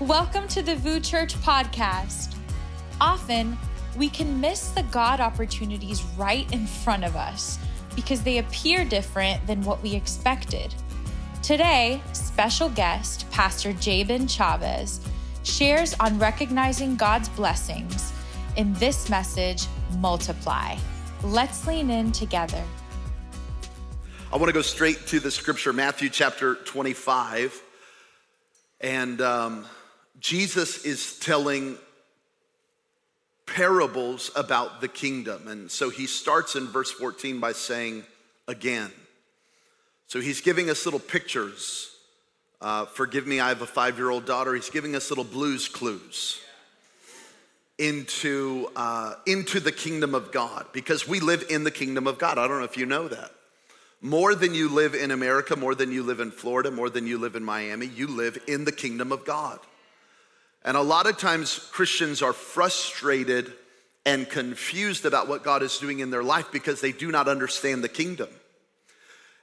Welcome to the VOUS Church podcast. Often, we can miss the God opportunities right in front of us because they appear different than what we expected. Today, special guest, Pastor Jabin Chavez, shares on recognizing God's blessings in this message, Multiply. Let's lean in together. I want to go straight to the scripture, Matthew chapter 25. And um, Jesus is telling parables about the kingdom. And so he starts in verse 14 by saying, again. So he's giving us little pictures. Uh, forgive me, I have a five year old daughter. He's giving us little Blue's Clues into, uh, into the kingdom of God because we live in the kingdom of God. I don't know if you know that. More than you live in America, more than you live in Florida, more than you live in Miami, you live in the kingdom of God. And a lot of times Christians are frustrated and confused about what God is doing in their life because they do not understand the kingdom.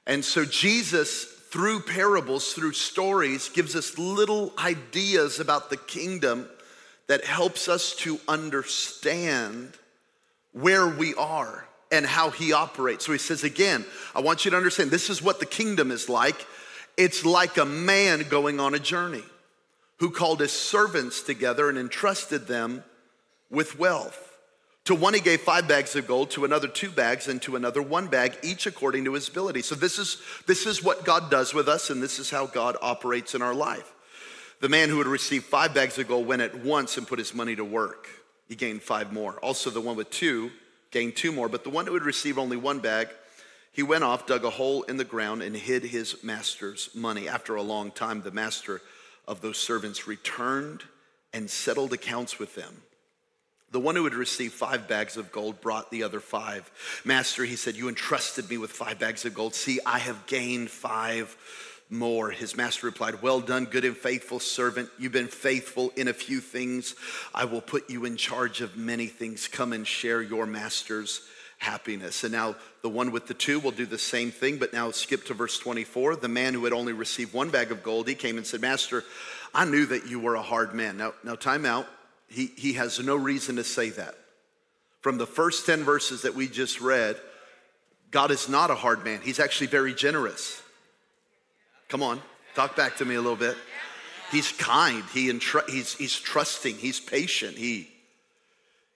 And so Jesus, through parables, through stories, gives us little ideas about the kingdom that helps us to understand where we are and how he operates. So he says again, I want you to understand this is what the kingdom is like. It's like a man going on a journey who called his servants together and entrusted them with wealth. To one he gave five bags of gold, to another two bags, and to another one bag, each according to his ability. So this is this is what God does with us, and this is how God operates in our life. The man who had received five bags of gold went at once and put his money to work. He gained five more. Also, the one with two gained two more, but the one who had received only one bag, he went off, dug a hole in the ground, and hid his master's money. After a long time, the master of those servants returned and settled accounts with them. The one who had received five bags of gold brought the other five. Master, he said, You entrusted me with five bags of gold. See, I have gained five more. His master replied, Well done, good and faithful servant. You've been faithful in a few things. I will put you in charge of many things. Come and share your master's happiness. And now the one with the two will do the same thing, but now skip to verse 24. The man who had only received one bag of gold, he came and said, Master, I knew that you were a hard man. Now, now time out. He, he has no reason to say that. From the first 10 verses that we just read, God is not a hard man. He's actually very generous. Come on, talk back to me a little bit. He's kind. He entr- he's, he's trusting. He's patient. He,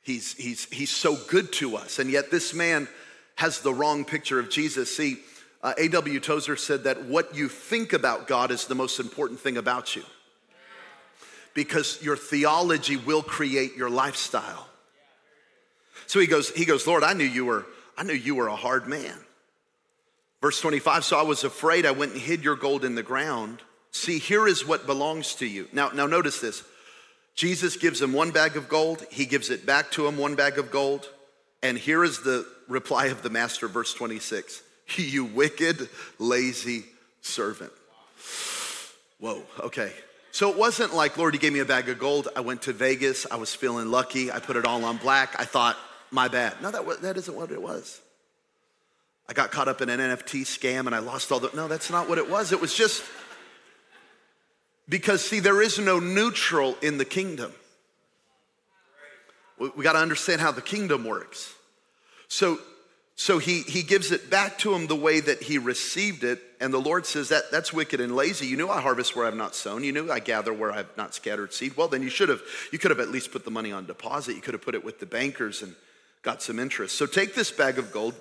He's, he's, he's so good to us. And yet, this man has the wrong picture of Jesus. See, uh, A.W. Tozer said that what you think about God is the most important thing about you because your theology will create your lifestyle. So he goes, he goes, Lord, I knew you were, I knew you were a hard man. Verse 25, so I was afraid I went and hid your gold in the ground. See, here is what belongs to you. Now, now notice this. Jesus gives him one bag of gold, he gives it back to him, one bag of gold. And here is the reply of the master, verse 26 You wicked, lazy servant. Whoa, okay. So it wasn't like, Lord, you gave me a bag of gold. I went to Vegas. I was feeling lucky. I put it all on black. I thought, my bad. No, that, that isn't what it was. I got caught up in an NFT scam and I lost all the. No, that's not what it was. It was just because, see, there is no neutral in the kingdom. We, got to understand how the kingdom works. So, so he, he gives it back to him the way that he received it. And the Lord says, that, That's wicked and lazy. You knew I harvest where I've not sown. You knew I gather where I've not scattered seed. Well, then you should have, you could have at least put the money on deposit. You could have put it with the bankers and got some interest. So take this bag of gold,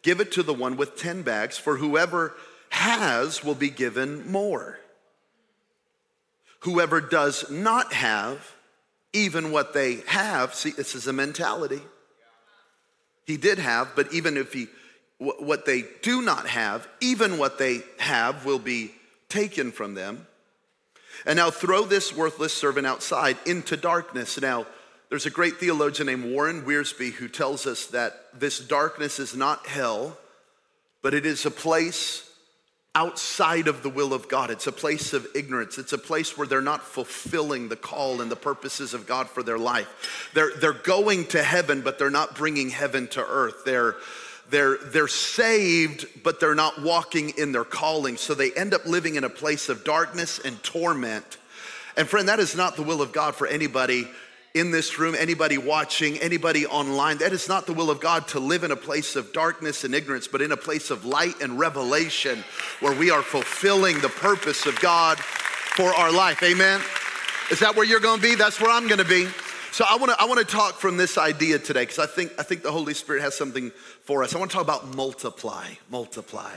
give it to the one with 10 bags, for whoever has will be given more. Whoever does not have, even what they have, see, this is a mentality. He did have, but even if he, what they do not have, even what they have will be taken from them. And now throw this worthless servant outside into darkness. Now, there's a great theologian named Warren Wiersbe who tells us that this darkness is not hell, but it is a place outside of the will of God. It's a place of ignorance. It's a place where they're not fulfilling the call and the purposes of God for their life. They're, they're going to heaven, but they're not bringing heaven to earth. They're, they're, they're saved, but they're not walking in their calling. So they end up living in a place of darkness and torment. And friend, that is not the will of God for anybody in this room, anybody watching, anybody online. That is not the will of God to live in a place of darkness and ignorance, but in a place of light and revelation where we are fulfilling the purpose of God for our life. Amen. Is that where you're going to be? That's where I'm going to be. So I want to I want to talk from this idea today because I think I think the Holy Spirit has something for us. I want to talk about multiply, multiply,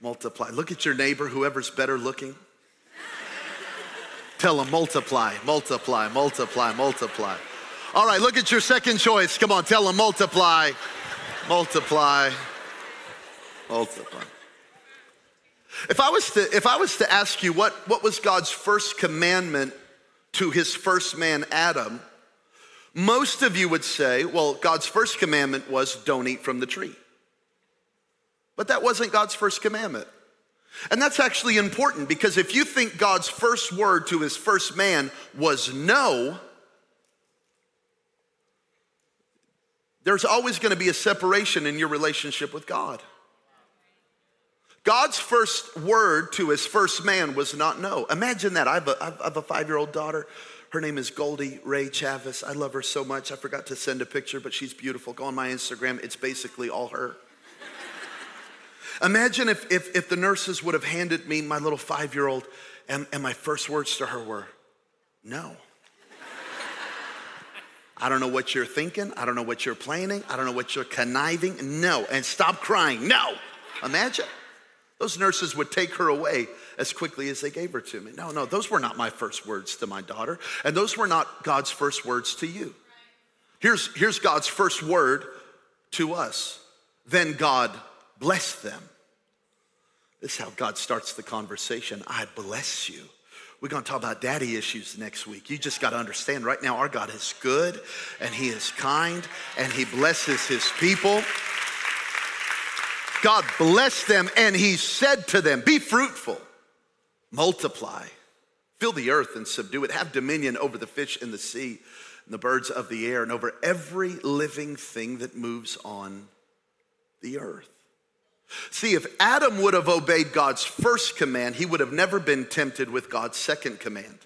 multiply. Look at your neighbor, whoever's better looking. Tell them multiply, multiply, multiply, multiply. All right, look at your second choice. Come on, tell them multiply, multiply, multiply. If I was to, if I was to ask you what, what was God's first commandment to his first man, Adam, most of you would say, well, God's first commandment was don't eat from the tree. But that wasn't God's first commandment. And that's actually important because if you think God's first word to his first man was no, there's always going to be a separation in your relationship with God. God's first word to his first man was not no. Imagine that. I have a, a five year old daughter. Her name is Goldie Ray Chavez. I love her so much. I forgot to send a picture, but she's beautiful. Go on my Instagram, it's basically all her. Imagine if, if, if the nurses would have handed me my little five year old, and, and my first words to her were, no. I don't know what you're thinking. I don't know what you're planning. I don't know what you're conniving. No. And stop crying. No. Imagine. Those nurses would take her away as quickly as they gave her to me. No, no, those were not my first words to my daughter. And those were not God's first words to you. Here's, here's God's first word to us. Then God bless them. This is how God starts the conversation. I bless you. We're going to talk about daddy issues next week. You just got to understand right now, our God is good and He is kind and He blesses His people. God blessed them and He said to them, Be fruitful, multiply, fill the earth and subdue it, have dominion over the fish in the sea and the birds of the air and over every living thing that moves on the earth. See, if Adam would have obeyed God's first command, he would have never been tempted with God's second command.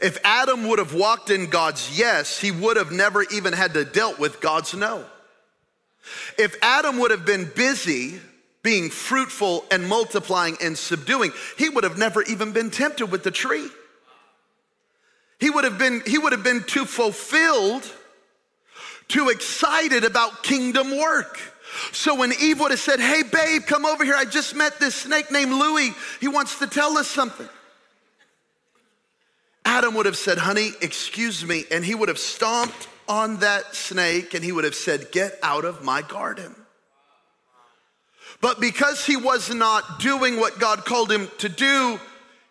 If Adam would have walked in God's yes, he would have never even had to dealt with God's no. If Adam would have been busy being fruitful and multiplying and subduing, he would have never even been tempted with the tree. He would have been, he would have been too fulfilled, too excited about kingdom work. So when Eve would have said, Hey, babe, come over here. I just met this snake named Louie. He wants to tell us something. Adam would have said, Honey, excuse me. And he would have stomped on that snake and he would have said, Get out of my garden. But because he was not doing what God called him to do,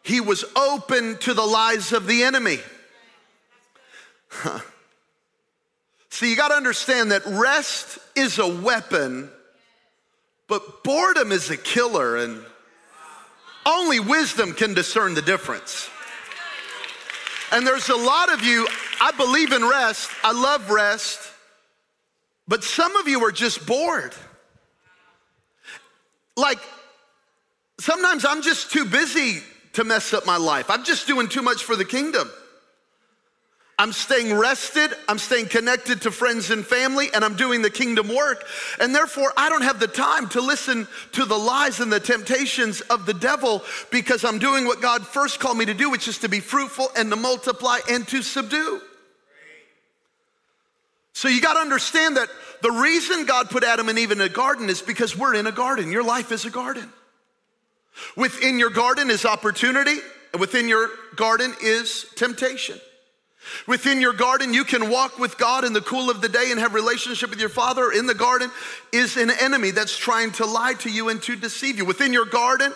he was open to the lies of the enemy. See, you got to understand that rest is a weapon, but boredom is a killer, and only wisdom can discern the difference. And there's a lot of you, I believe in rest, I love rest, but some of you are just bored. Like, sometimes I'm just too busy to mess up my life. I'm just doing too much for the kingdom. I'm staying rested, I'm staying connected to friends and family, and I'm doing the kingdom work. And therefore, I don't have the time to listen to the lies and the temptations of the devil because I'm doing what God first called me to do, which is to be fruitful and to multiply and to subdue. So you got to understand that the reason God put Adam and Eve in a garden is because we're in a garden. Your life is a garden. Within your garden is opportunity, and within your garden is temptation. Within your garden, you can walk with God in the cool of the day and have relationship with your father. In the garden is an enemy that's trying to lie to you and to deceive you. Within your garden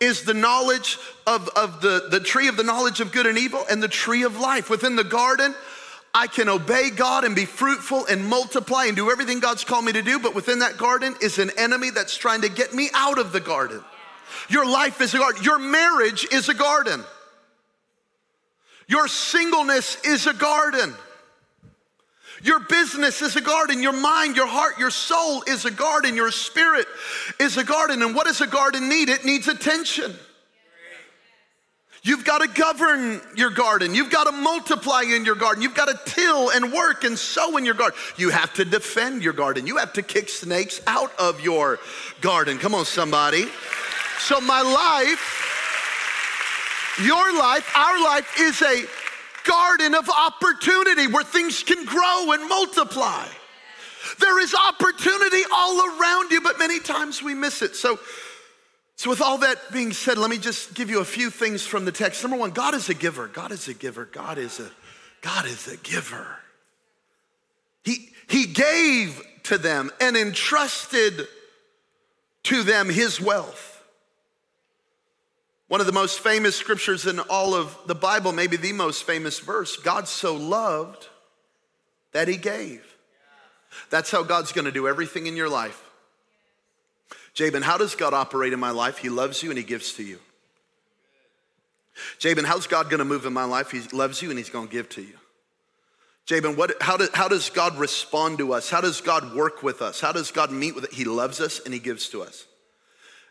is the knowledge of, of the, the tree of the knowledge of good and evil and the tree of life. Within the garden I can obey God and be fruitful and multiply and do everything God's called me to do, but within that garden is an enemy that's trying to get me out of the garden. Your life is a garden, your marriage is a garden, your singleness is a garden. Your business is a garden. Your mind, your heart, your soul is a garden. Your spirit is a garden. And what does a garden need? It needs attention. You've got to govern your garden. You've got to multiply in your garden. You've got to till and work and sow in your garden. You have to defend your garden. You have to kick snakes out of your garden. Come on, somebody. So, my life, your life, our life is a garden of opportunity where things can grow and multiply. There is opportunity all around you, but many times we miss it. So, so, with all that being said, let me just give you a few things from the text. Number one, God is a giver. God is a giver. God is a God is a giver. He, he gave to them and entrusted to them his wealth. One of the most famous scriptures in all of the Bible, maybe the most famous verse God so loved that he gave. That's how God's gonna do everything in your life. Jabin, how does God operate in my life? He loves you and He gives to you. Jabin, how's God gonna move in my life? He loves you and He's gonna give to you. Jabin, what, how, do, how does God respond to us? How does God work with us? How does God meet with it? He loves us and He gives to us.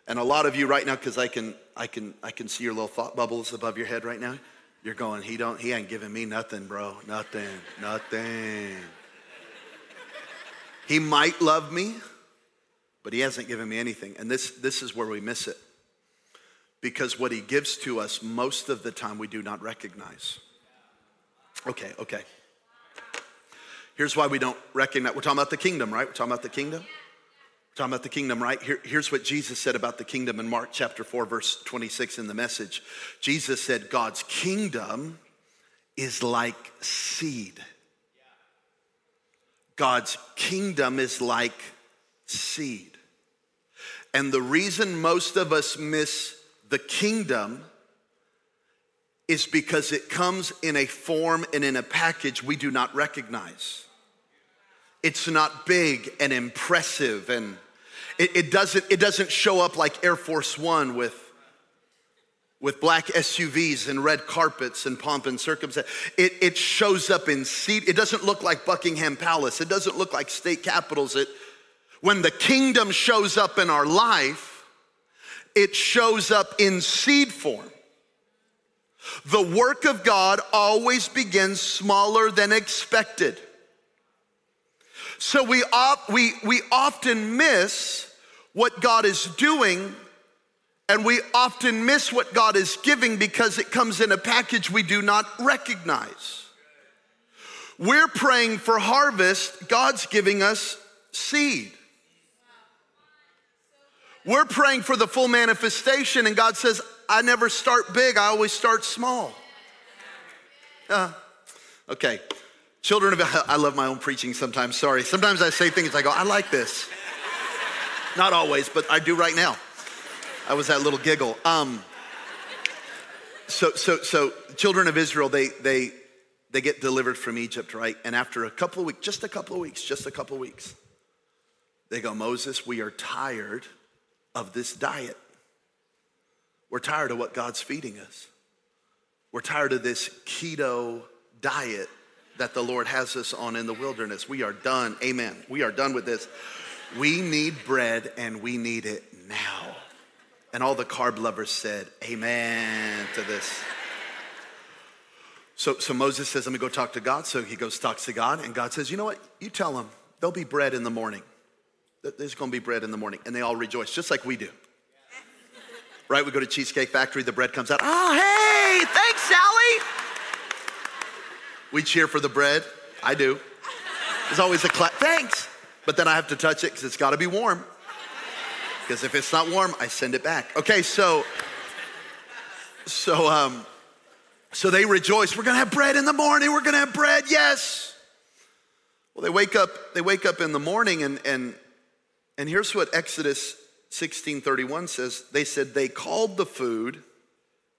And a lot of you right now, because I can, I can, I can see your little thought bubbles above your head right now. You're going, he don't, he ain't giving me nothing, bro. Nothing, nothing. He might love me, but he hasn't given me anything. And this, this is where we miss it. Because what he gives to us, most of the time, we do not recognize. Okay, okay. Here's why we don't recognize. We're talking about the kingdom, right? We're talking about the kingdom. Talking about the kingdom, right? Here, here's what Jesus said about the kingdom in Mark chapter 4, verse 26 in the message. Jesus said, God's kingdom is like seed. God's kingdom is like seed. And the reason most of us miss the kingdom is because it comes in a form and in a package we do not recognize. It's not big and impressive and it, it, doesn't, it doesn't show up like Air Force One with, with black SUVs and red carpets and pomp and circumstance. It, it shows up in seat. It doesn't look like Buckingham Palace. It doesn't look like state capitals. It, when the kingdom shows up in our life, it shows up in seed form. The work of God always begins smaller than expected. So we, op- we, we often miss what God is doing, and we often miss what God is giving because it comes in a package we do not recognize. We're praying for harvest, God's giving us seed. We're praying for the full manifestation, and God says, I never start big, I always start small. Uh, okay, children of, I love my own preaching sometimes, sorry. Sometimes I say things, I go, I like this. Not always, but I do right now. I was that little giggle. Um, so, so, so, children of Israel, they, they, they get delivered from Egypt, right? And after a couple of weeks, just a couple of weeks, just a couple of weeks, they go, Moses, we are tired of this diet. We're tired of what God's feeding us. We're tired of this keto diet that the Lord has us on in the wilderness. We are done. Amen. We are done with this. We need bread and we need it now. And all the carb lovers said, Amen to this. So, so Moses says, Let me go talk to God. So he goes, talks to God, and God says, You know what? You tell them there'll be bread in the morning. There's gonna be bread in the morning. And they all rejoice, just like we do. Right? We go to Cheesecake Factory, the bread comes out. Oh, hey, thanks, Sally. We cheer for the bread. I do. There's always a clap. Thanks. But then I have to touch it because it's got to be warm. Because if it's not warm, I send it back. Okay, so, so, um, so they rejoice. We're gonna have bread in the morning. We're gonna have bread. Yes. Well, they wake up. They wake up in the morning, and and and here's what Exodus 16:31 says. They said they called the food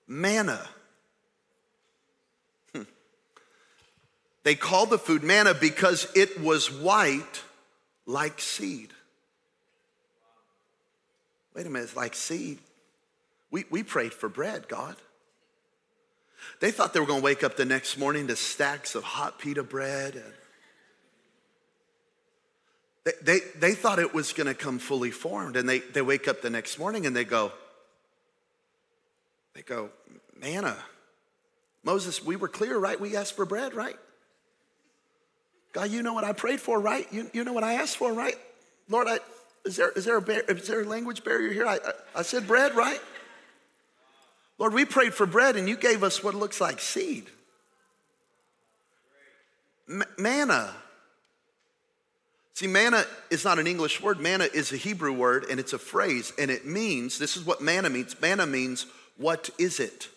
manna. They called the food manna because it was white like seed. Wait a minute, it's like seed. We, we prayed for bread, God. They thought they were going to wake up the next morning to stacks of hot pita bread. They, they, they thought it was going to come fully formed. And they, they wake up the next morning and they go, they go, manna. Moses, we were clear, right? We asked for bread, right? God, you know what I prayed for, right? You, you know what I asked for, right? Lord, I, is, there, is, there a bar, is there a language barrier here? I, I, I said bread, right? Lord, we prayed for bread and you gave us what looks like seed. M- manna. See, manna is not an English word. Manna is a Hebrew word and it's a phrase and it means, this is what manna means. Manna means, what is it?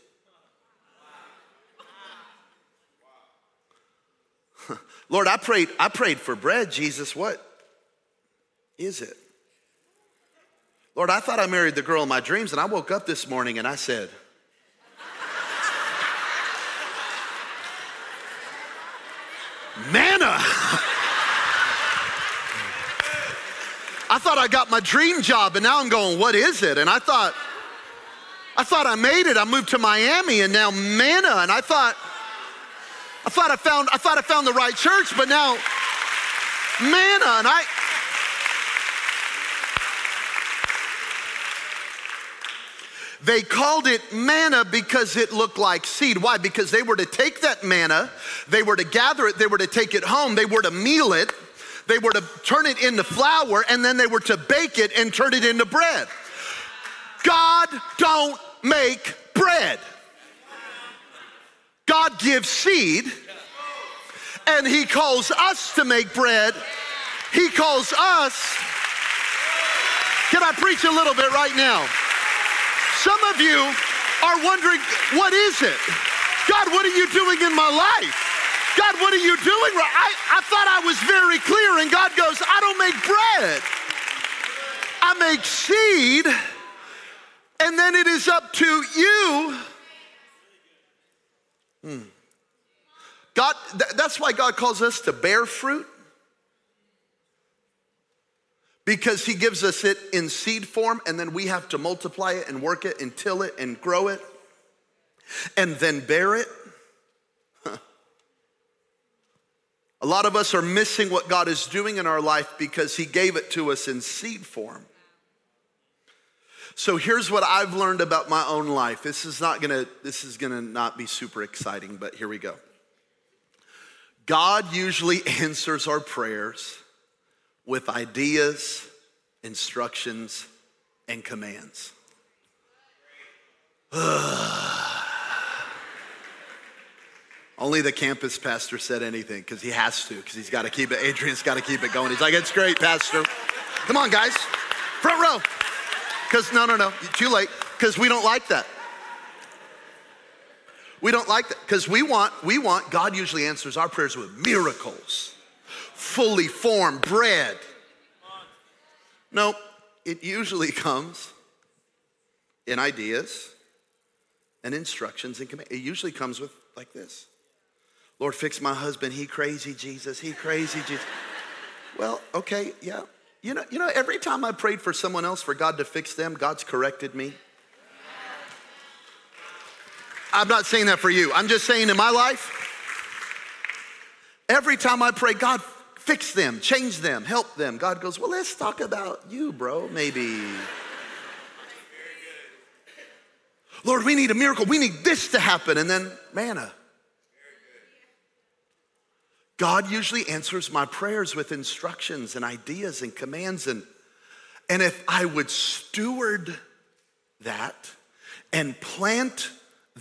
Lord, I prayed, I prayed for bread, Jesus. What is it? Lord, I thought I married the girl of my dreams, and I woke up this morning and I said, Manna. I thought I got my dream job, and now I'm going, what is it? And I thought, I thought I made it. I moved to Miami, and now manna. And I thought, I thought I found, I thought I found the right church, but now manna, uh, and I. They called it manna because it looked like seed. Why? Because they were to take that manna, they were to gather it, they were to take it home, they were to meal it, they were to turn it into flour, and then they were to bake it and turn it into bread. God don't make bread. God gives seed, and He calls us to make bread. He calls us. Can I preach a little bit right now? Some of you are wondering, what is it? God, what are you doing in my life? God, what are you doing? I, I thought I was very clear, and God goes, I don't make bread. I make seed, and then it is up to you Hmm. God, th- that's why God calls us to bear fruit. Because he gives us it in seed form, and then we have to multiply it and work it and till it and grow it and then bear it. A lot of us are missing what God is doing in our life because he gave it to us in seed form. So here's what I've learned about my own life. This is not gonna, this is gonna not be super exciting, but here we go. God usually answers our prayers with ideas, instructions, and commands. Only the campus pastor said anything because he has to, because he's got to keep it. Adrian's got to keep it going. He's like, it's great, Pastor. Come on, guys, front row. Because, no, no, no, too late, because we don't like that. We don't like that because we want, we want, God usually answers our prayers with miracles, fully formed bread. No, it usually comes in ideas and instructions and commands. It usually comes with like this. Lord, fix my husband. He crazy, Jesus. He crazy, Jesus. well, okay, yeah. You know, you know, every time I prayed for someone else for God to fix them, God's corrected me. I'm not saying that for you. I'm just saying in my life, every time I pray, God, fix them, change them, help them, God goes, Well, let's talk about you, bro, maybe. Lord, we need a miracle. We need this to happen. And then manna. Uh, God usually answers my prayers with instructions and ideas and commands. And, and if I would steward that and plant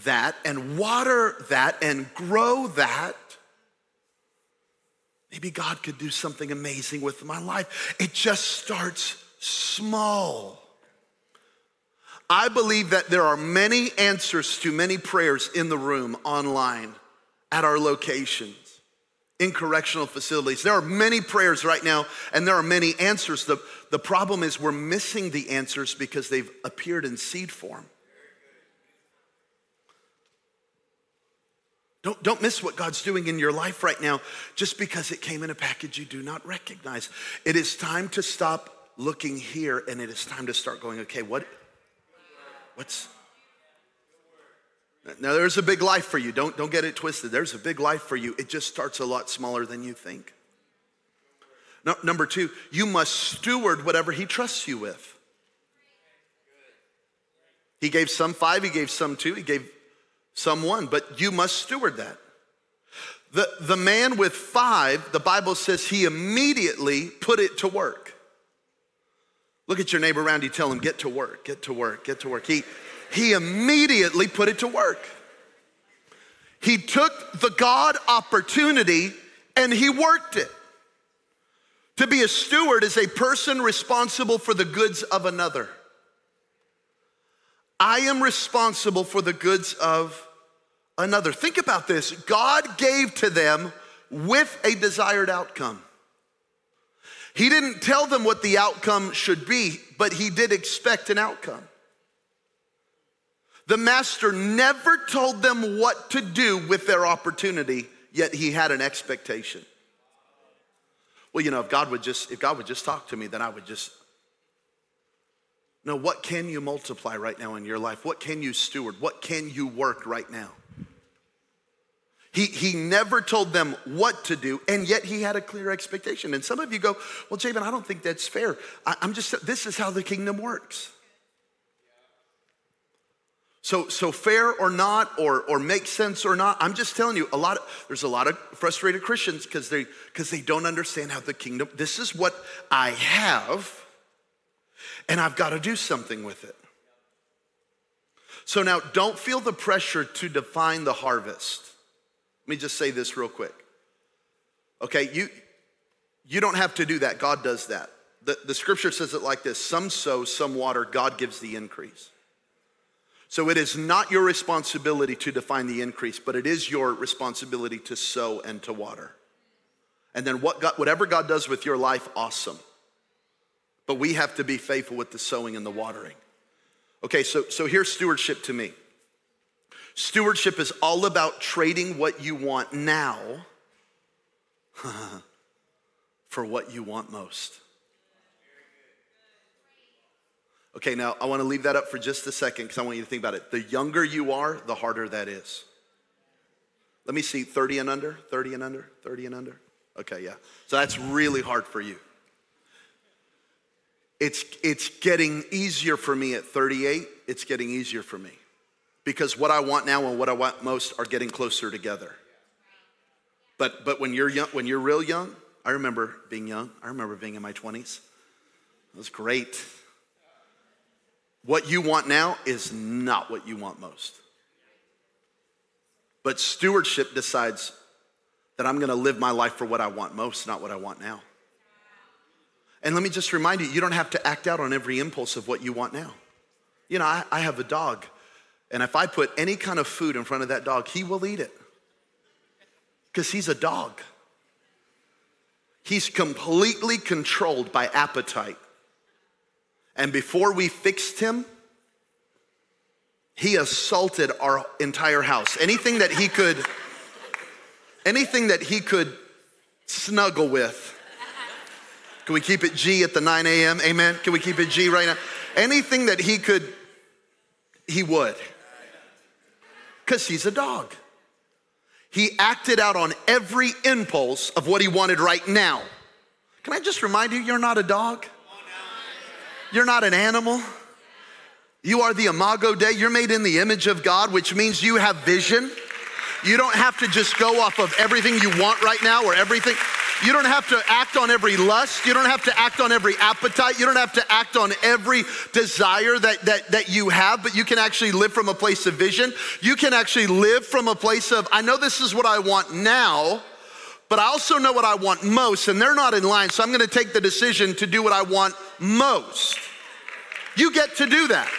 that and water that and grow that, maybe God could do something amazing with my life. It just starts small. I believe that there are many answers to many prayers in the room, online, at our locations in correctional facilities. There are many prayers right now, and there are many answers. The, the problem is we're missing the answers because they've appeared in seed form. Don't, don't miss what God's doing in your life right now just because it came in a package you do not recognize. It is time to stop looking here and it is time to start going, okay, what, what's, now, there's a big life for you. Don't, don't get it twisted. There's a big life for you. It just starts a lot smaller than you think. No, number two, you must steward whatever He trusts you with. He gave some five, He gave some two, He gave some one, but you must steward that. The, the man with five, the Bible says he immediately put it to work. Look at your neighbor around you, tell him, get to work, get to work, get to work. He, he immediately put it to work. He took the God opportunity and he worked it. To be a steward is a person responsible for the goods of another. I am responsible for the goods of another. Think about this God gave to them with a desired outcome. He didn't tell them what the outcome should be, but he did expect an outcome. The master never told them what to do with their opportunity, yet he had an expectation. Well, you know, if God would just if God would just talk to me, then I would just No, what can you multiply right now in your life? What can you steward? What can you work right now? He, he never told them what to do, and yet he had a clear expectation. And some of you go, Well, Jabin, I don't think that's fair. I, I'm just, this is how the kingdom works. So, so fair or not, or, or makes sense or not, I'm just telling you, a lot of, there's a lot of frustrated Christians because they because they don't understand how the kingdom, this is what I have, and I've got to do something with it. So now don't feel the pressure to define the harvest. Let me just say this real quick. Okay, you, you don't have to do that, God does that. The, the scripture says it like this some sow, some water, God gives the increase. So it is not your responsibility to define the increase, but it is your responsibility to sow and to water. And then what God, whatever God does with your life, awesome. But we have to be faithful with the sowing and the watering. Okay, so, so here's stewardship to me. Stewardship is all about trading what you want now for what you want most. Okay, now I want to leave that up for just a second because I want you to think about it. The younger you are, the harder that is. Let me see 30 and under, 30 and under, 30 and under. Okay, yeah. So that's really hard for you. It's, it's getting easier for me at 38. It's getting easier for me because what I want now and what I want most are getting closer together. But, but when, you're young, when you're real young, I remember being young. I remember being in my 20s. It was great. What you want now is not what you want most. But stewardship decides that I'm gonna live my life for what I want most, not what I want now. And let me just remind you, you don't have to act out on every impulse of what you want now. You know, I, I have a dog. And if I put any kind of food in front of that dog, he will eat it because he's a dog. He's completely controlled by appetite. And before we fixed him, he assaulted our entire house. Anything that he could, anything that he could snuggle with. Can we keep it G at the 9 a.m.? Amen. Can we keep it G right now? Anything that he could, he would because he's a dog. He acted out on every impulse of what he wanted right now. Can I just remind you, you're not a dog? You're not an animal. You are the imago Dei. You're made in the image of God, which means you have vision. You don't have to just go off of everything you want right now or everything. You don't have to act on every lust. You don't have to act on every appetite. You don't have to act on every desire that, that, that you have, but you can actually live from a place of vision. You can actually live from a place of, I know this is what I want now, but I also know what I want most, and they're not in line, so I'm gonna take the decision to do what I want most. You get to do that.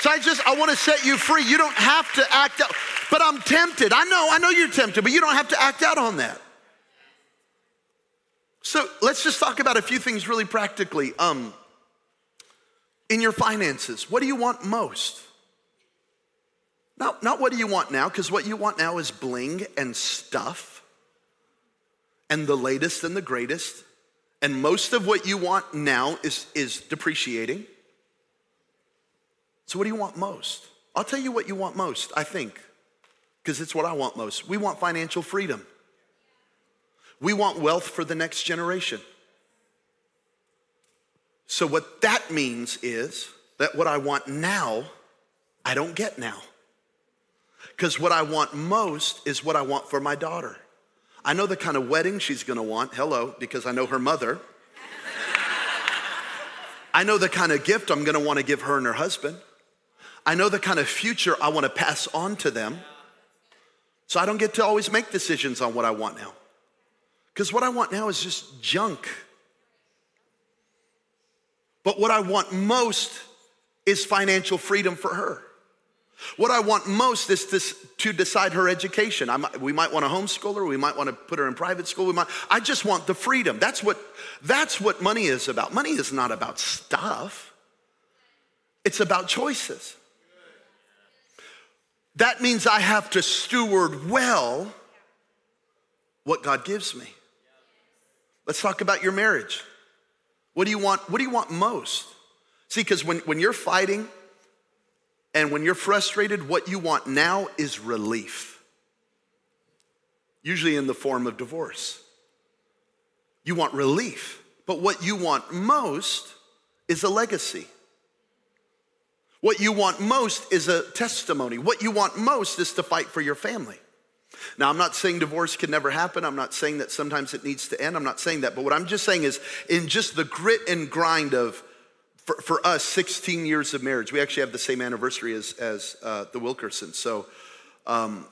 So I just, I wanna set you free. You don't have to act out, but I'm tempted. I know, I know you're tempted, but you don't have to act out on that. So let's just talk about a few things really practically. Um, in your finances, what do you want most? Not, not what do you want now, because what you want now is bling and stuff and the latest and the greatest. And most of what you want now is, is depreciating. So, what do you want most? I'll tell you what you want most, I think, because it's what I want most. We want financial freedom. We want wealth for the next generation. So, what that means is that what I want now, I don't get now. Because what I want most is what I want for my daughter. I know the kind of wedding she's gonna want. Hello, because I know her mother. I know the kind of gift I'm gonna wanna give her and her husband. I know the kind of future I wanna pass on to them. So I don't get to always make decisions on what I want now. Because what I want now is just junk. But what I want most is financial freedom for her. What I want most is to, to decide her education. Might, we might want to homeschool her. We might want to put her in private school. We might, I just want the freedom. That's what, that's what money is about. Money is not about stuff, it's about choices. That means I have to steward well what God gives me. Let's talk about your marriage. What do you want? What do you want most? See, because when, when you're fighting, and when you're frustrated, what you want now is relief, usually in the form of divorce. You want relief, but what you want most is a legacy. What you want most is a testimony. What you want most is to fight for your family. Now, I'm not saying divorce can never happen. I'm not saying that sometimes it needs to end. I'm not saying that. But what I'm just saying is, in just the grit and grind of for, for us, 16 years of marriage. We actually have the same anniversary as, as uh, the Wilkersons. So um,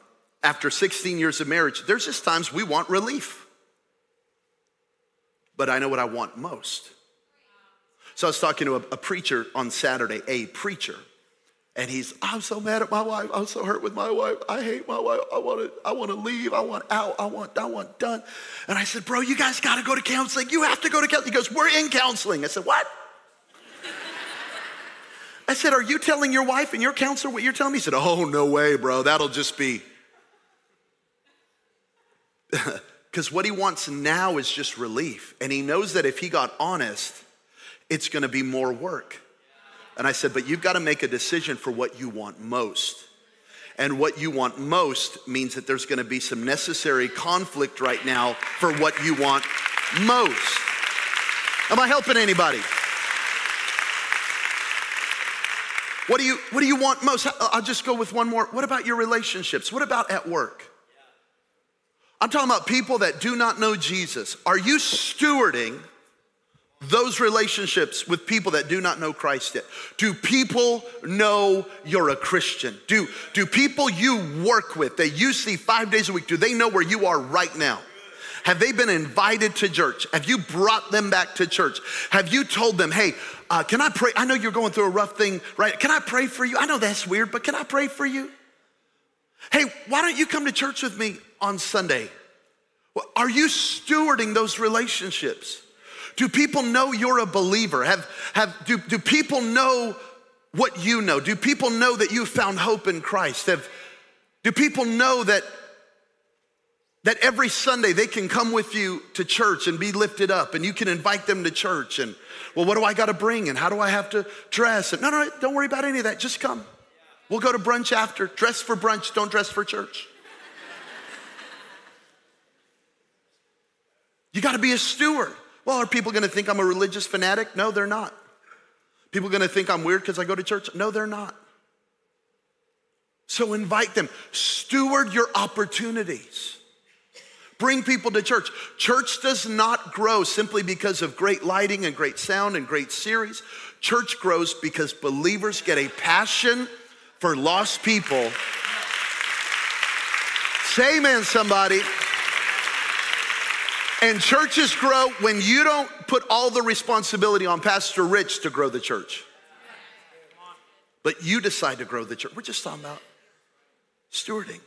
after 16 years of marriage, there's just times we want relief. But I know what I want most. So I was talking to a, a preacher on Saturday, a preacher. And he's, I'm so mad at my wife. I'm so hurt with my wife. I hate my wife. I want to, I want to leave. I want out. I want, I want done. And I said, bro, you guys got to go to counseling. You have to go to counseling. He goes, we're in counseling. I said, what? I said, Are you telling your wife and your counselor what you're telling me? He said, Oh, no way, bro. That'll just be. Because what he wants now is just relief. And he knows that if he got honest, it's gonna be more work. And I said, But you've gotta make a decision for what you want most. And what you want most means that there's gonna be some necessary conflict right now for what you want most. Am I helping anybody? What do you what do you want most? I'll just go with one more. What about your relationships? What about at work? I'm talking about people that do not know Jesus. Are you stewarding those relationships with people that do not know Christ yet? Do people know you're a Christian? Do, do people you work with that you see five days a week, do they know where you are right now? Have they been invited to church? Have you brought them back to church? Have you told them, hey, uh, can I pray? I know you're going through a rough thing, right? Can I pray for you? I know that's weird, but can I pray for you? Hey, why don't you come to church with me on Sunday? Well, are you stewarding those relationships? Do people know you're a believer? Have, have, do, do people know what you know? Do people know that you found hope in Christ? Have, do people know that that every Sunday they can come with you to church and be lifted up, and you can invite them to church. And, well, what do I got to bring? And how do I have to dress? And, no, no, don't worry about any of that. Just come. We'll go to brunch after. Dress for brunch, don't dress for church. You got to be a steward. Well, are people going to think I'm a religious fanatic? No, they're not. People going to think I'm weird because I go to church? No, they're not. So invite them. Steward your opportunities. Bring people to church. Church does not grow simply because of great lighting and great sound and great series. Church grows because believers get a passion for lost people. Say amen, somebody. And churches grow when you don't put all the responsibility on Pastor Rich to grow the church. But you decide to grow the church. We're just talking about stewarding.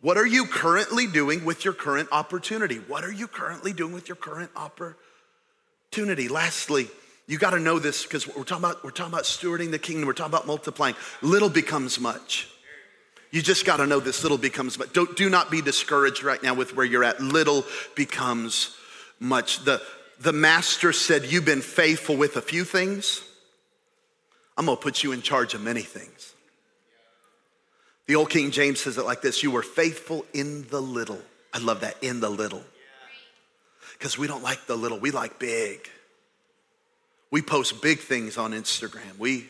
What are you currently doing with your current opportunity? What are you currently doing with your current opportunity? Lastly, you got to know this because we're talking about we're talking about stewarding the kingdom. We're talking about multiplying. Little becomes much. You just got to know this. Little becomes much. Don't do not be discouraged right now with where you're at. Little becomes much. The the master said, "You've been faithful with a few things. I'm gonna put you in charge of many things." The old King James says it like this You were faithful in the little. I love that, in the little. Because we don't like the little, we like big. We post big things on Instagram. We,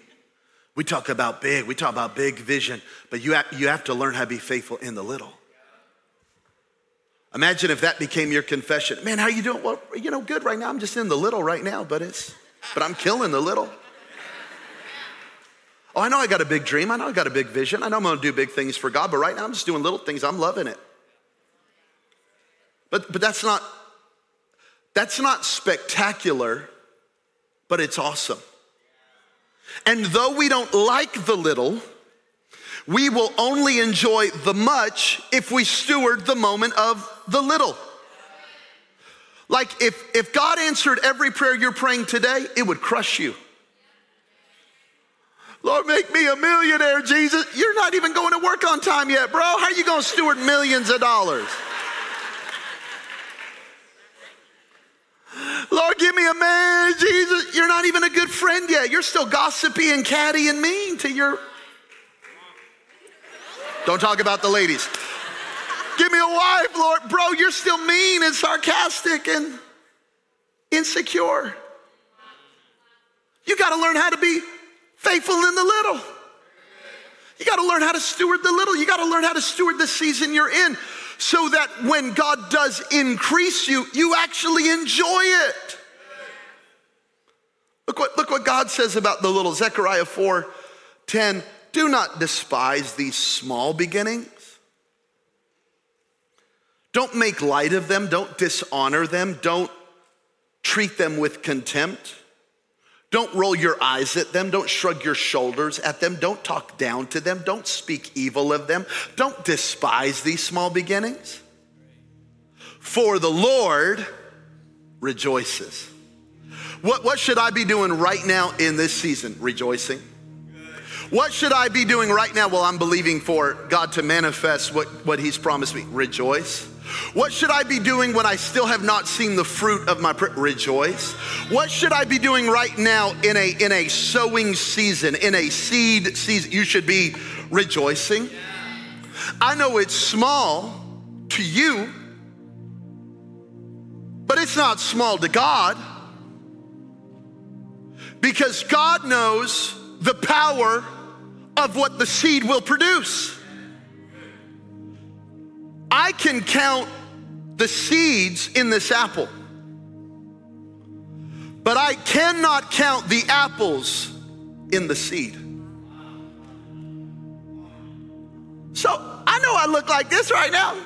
We talk about big, we talk about big vision, but you have, you have to learn how to be faithful in the little. Imagine if that became your confession. Man, how you doing? Well, you know, good right now. I'm just in the little right now, but it's but I'm killing the little. Oh, I know I got a big dream. I know I got a big vision. I know I'm gonna do big things for God, but right now I'm just doing little things. I'm loving it. But but that's not that's not spectacular, but it's awesome. And though we don't like the little, we will only enjoy the much if we steward the moment of the little. Like if, if God answered every prayer you're praying today, it would crush you. Lord, make me a millionaire, Jesus. You're not even going to work on time yet, bro. How are you going to steward millions of dollars? Lord, give me a man, Jesus. You're not even a good friend yet. You're still gossipy and catty and mean to your don't talk about the ladies. Give me a wife, Lord. Bro, you're still mean and sarcastic and insecure. You got to learn how to be faithful in the little. You got to learn how to steward the little. You got to learn how to steward the season you're in so that when God does increase you, you actually enjoy it. Look what, look what God says about the little. Zechariah 4 10. Do not despise these small beginnings. Don't make light of them. Don't dishonor them. Don't treat them with contempt. Don't roll your eyes at them. Don't shrug your shoulders at them. Don't talk down to them. Don't speak evil of them. Don't despise these small beginnings. For the Lord rejoices. What, what should I be doing right now in this season? Rejoicing. What should I be doing right now while I'm believing for God to manifest what, what He's promised me? Rejoice. What should I be doing when I still have not seen the fruit of my prayer? Rejoice. What should I be doing right now in a in a sowing season, in a seed season? You should be rejoicing. I know it's small to you, but it's not small to God. Because God knows the power of what the seed will produce. I can count the seeds in this apple, but I cannot count the apples in the seed. So I know I look like this right now,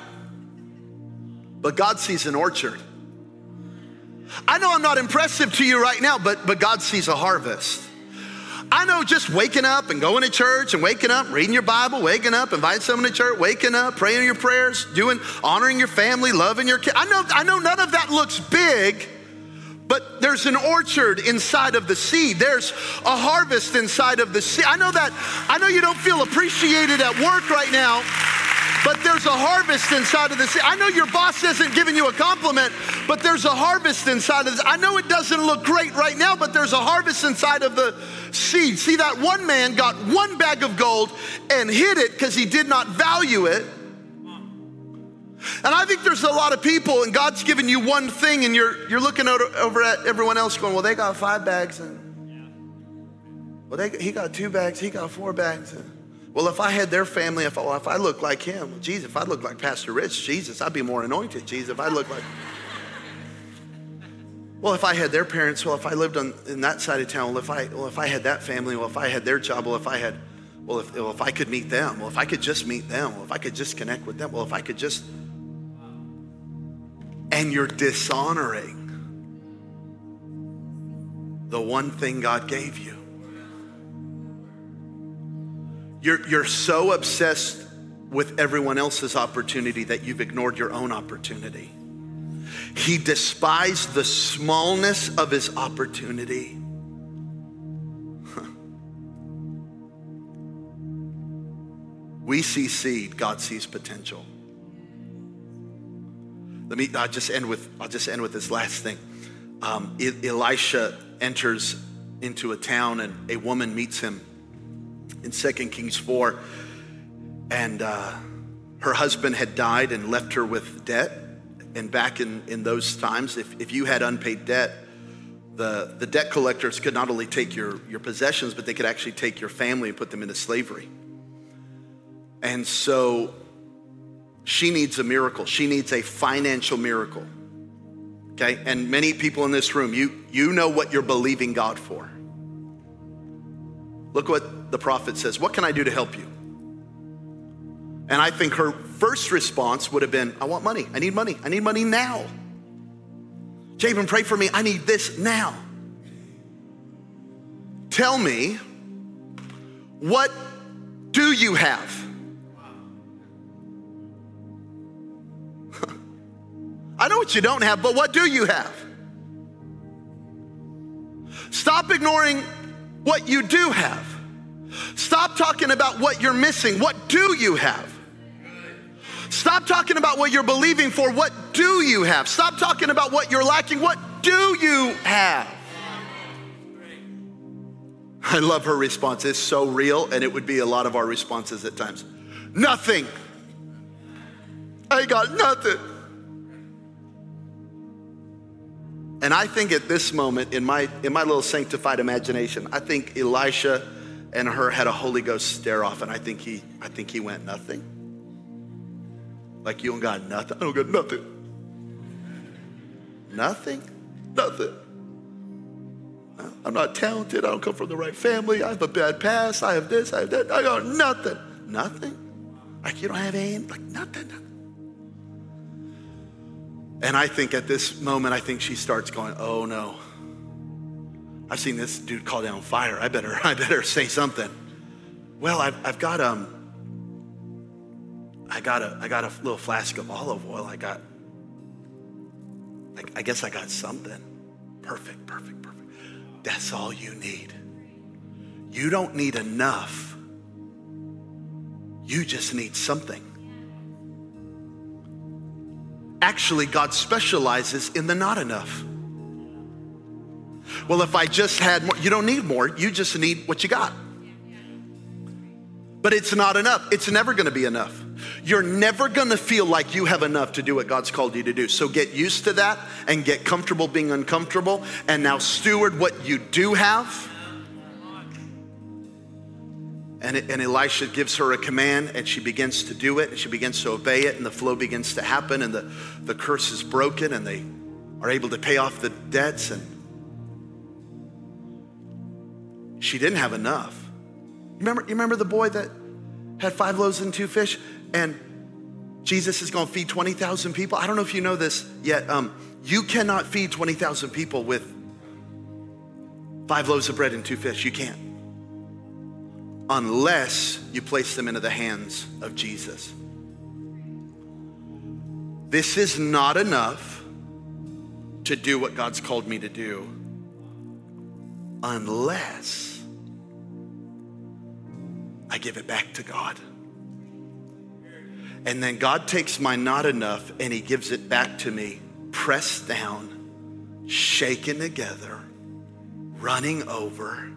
but God sees an orchard. I know I'm not impressive to you right now, but, but God sees a harvest. I know just waking up and going to church and waking up, reading your Bible, waking up, inviting someone to church, waking up, praying your prayers, doing, honoring your family, loving your kids. I know, I know none of that looks big, but there's an orchard inside of the seed. There's a harvest inside of the seed. I know that, I know you don't feel appreciated at work right now, but there's a harvest inside of this. I know your boss isn't giving you a compliment, but there's a harvest inside of this. I know it doesn't look great right now, but there's a harvest inside of the seed. See, that one man got one bag of gold and hid it because he did not value it. And I think there's a lot of people, and God's given you one thing, and you're, you're looking over at everyone else going, Well, they got five bags, and well, they, he got two bags, he got four bags. And, well, if I had their family, if, well, if I looked like him, Jesus, if I looked like Pastor Rich, Jesus, I'd be more anointed. Jesus, if I looked like. Well, if I had their parents, well, if I lived on in that side of town, well, if I, well, if I had that family, well, if I had their job, well, if I had, well, if, well, if I could meet them, well, if I could just meet them, well, if I could just connect with them, well, if I could just. And you're dishonoring the one thing God gave you. You're, you're so obsessed with everyone else's opportunity that you've ignored your own opportunity. He despised the smallness of his opportunity. We see seed, God sees potential. Let me, I'll just end with, I'll just end with this last thing. Um, Elisha enters into a town and a woman meets him in 2 Kings 4. And uh, her husband had died and left her with debt. And back in, in those times, if, if you had unpaid debt, the, the debt collectors could not only take your, your possessions, but they could actually take your family and put them into slavery. And so she needs a miracle. She needs a financial miracle. Okay? And many people in this room, you, you know what you're believing God for. Look what the prophet says What can I do to help you? And I think her first response would have been, I want money. I need money. I need money now. Jabin, pray for me. I need this now. Tell me, what do you have? I know what you don't have, but what do you have? Stop ignoring what you do have. Stop talking about what you're missing. What do you have? Stop talking about what you're believing for. What do you have? Stop talking about what you're lacking. What do you have? I love her response. It's so real, and it would be a lot of our responses at times. Nothing. I got nothing. And I think at this moment, in my, in my little sanctified imagination, I think Elisha and her had a Holy Ghost stare off, and I think he, I think he went nothing. Like you don't got nothing. I don't got nothing. Nothing. Nothing. I'm not talented. I don't come from the right family. I have a bad past. I have this. I have that. I got nothing. Nothing. Like you don't have any. Like nothing. nothing. And I think at this moment, I think she starts going, "Oh no." I've seen this dude call down fire. I better, I better say something. Well, I've, I've got um, I got a, I got a little flask of olive oil. I got, I, I guess I got something. Perfect, perfect, perfect. That's all you need. You don't need enough. You just need something. Actually, God specializes in the not enough. Well, if I just had more, you don't need more, you just need what you got. But it's not enough. It's never gonna be enough. You're never gonna feel like you have enough to do what God's called you to do. So get used to that and get comfortable being uncomfortable and now steward what you do have. And, and Elisha gives her a command and she begins to do it and she begins to obey it and the flow begins to happen and the, the curse is broken and they are able to pay off the debts and she didn't have enough. Remember, you remember the boy that had five loaves and two fish? And Jesus is going to feed 20,000 people. I don't know if you know this yet. Um, you cannot feed 20,000 people with five loaves of bread and two fish. You can't. Unless you place them into the hands of Jesus. This is not enough to do what God's called me to do unless I give it back to God. And then God takes my not enough and He gives it back to me, pressed down, shaken together, running over.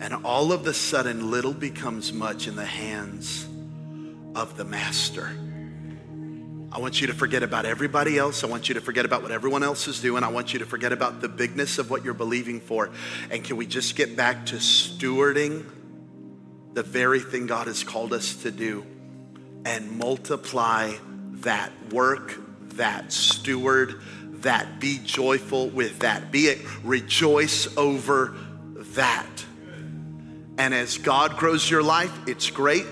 And all of a sudden, little becomes much in the hands of the Master. I want you to forget about everybody else. I want you to forget about what everyone else is doing. I want you to forget about the bigness of what you're believing for. And can we just get back to stewarding the very thing God has called us to do and multiply that work, that steward, that be joyful with that, be it rejoice over that. And as God grows your life, it's great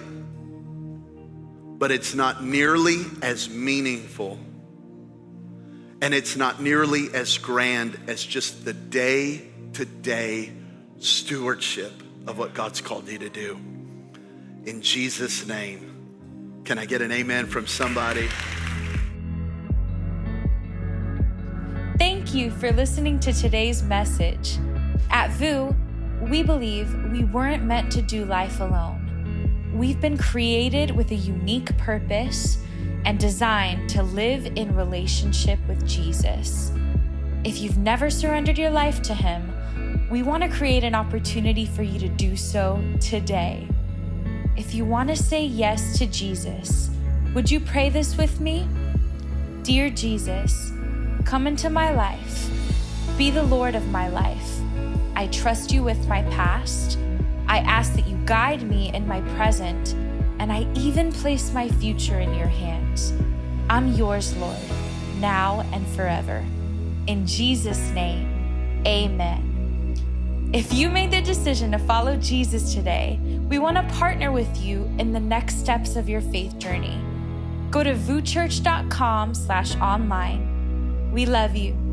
but it's not nearly as meaningful. And it's not nearly as grand as just the day to day stewardship of what God's called you to do. In Jesus' name, can I get an amen from somebody? Thank you for listening to today's message. At VU, we believe we weren't meant to do life alone. We've been created with a unique purpose and designed to live in relationship with Jesus. If you've never surrendered your life to Him, we want to create an opportunity for you to do so today. If you want to say yes to Jesus, would you pray this with me? Dear Jesus, come into my life. Be the Lord of my life. I trust you with my past. I ask that you guide me in my present, and I even place my future in your hands. I'm yours, Lord, now and forever. In Jesus' name, amen. If you made the decision to follow Jesus today, we want to partner with you in the next steps of your faith journey. Go to vuchurch.com slash online. We love you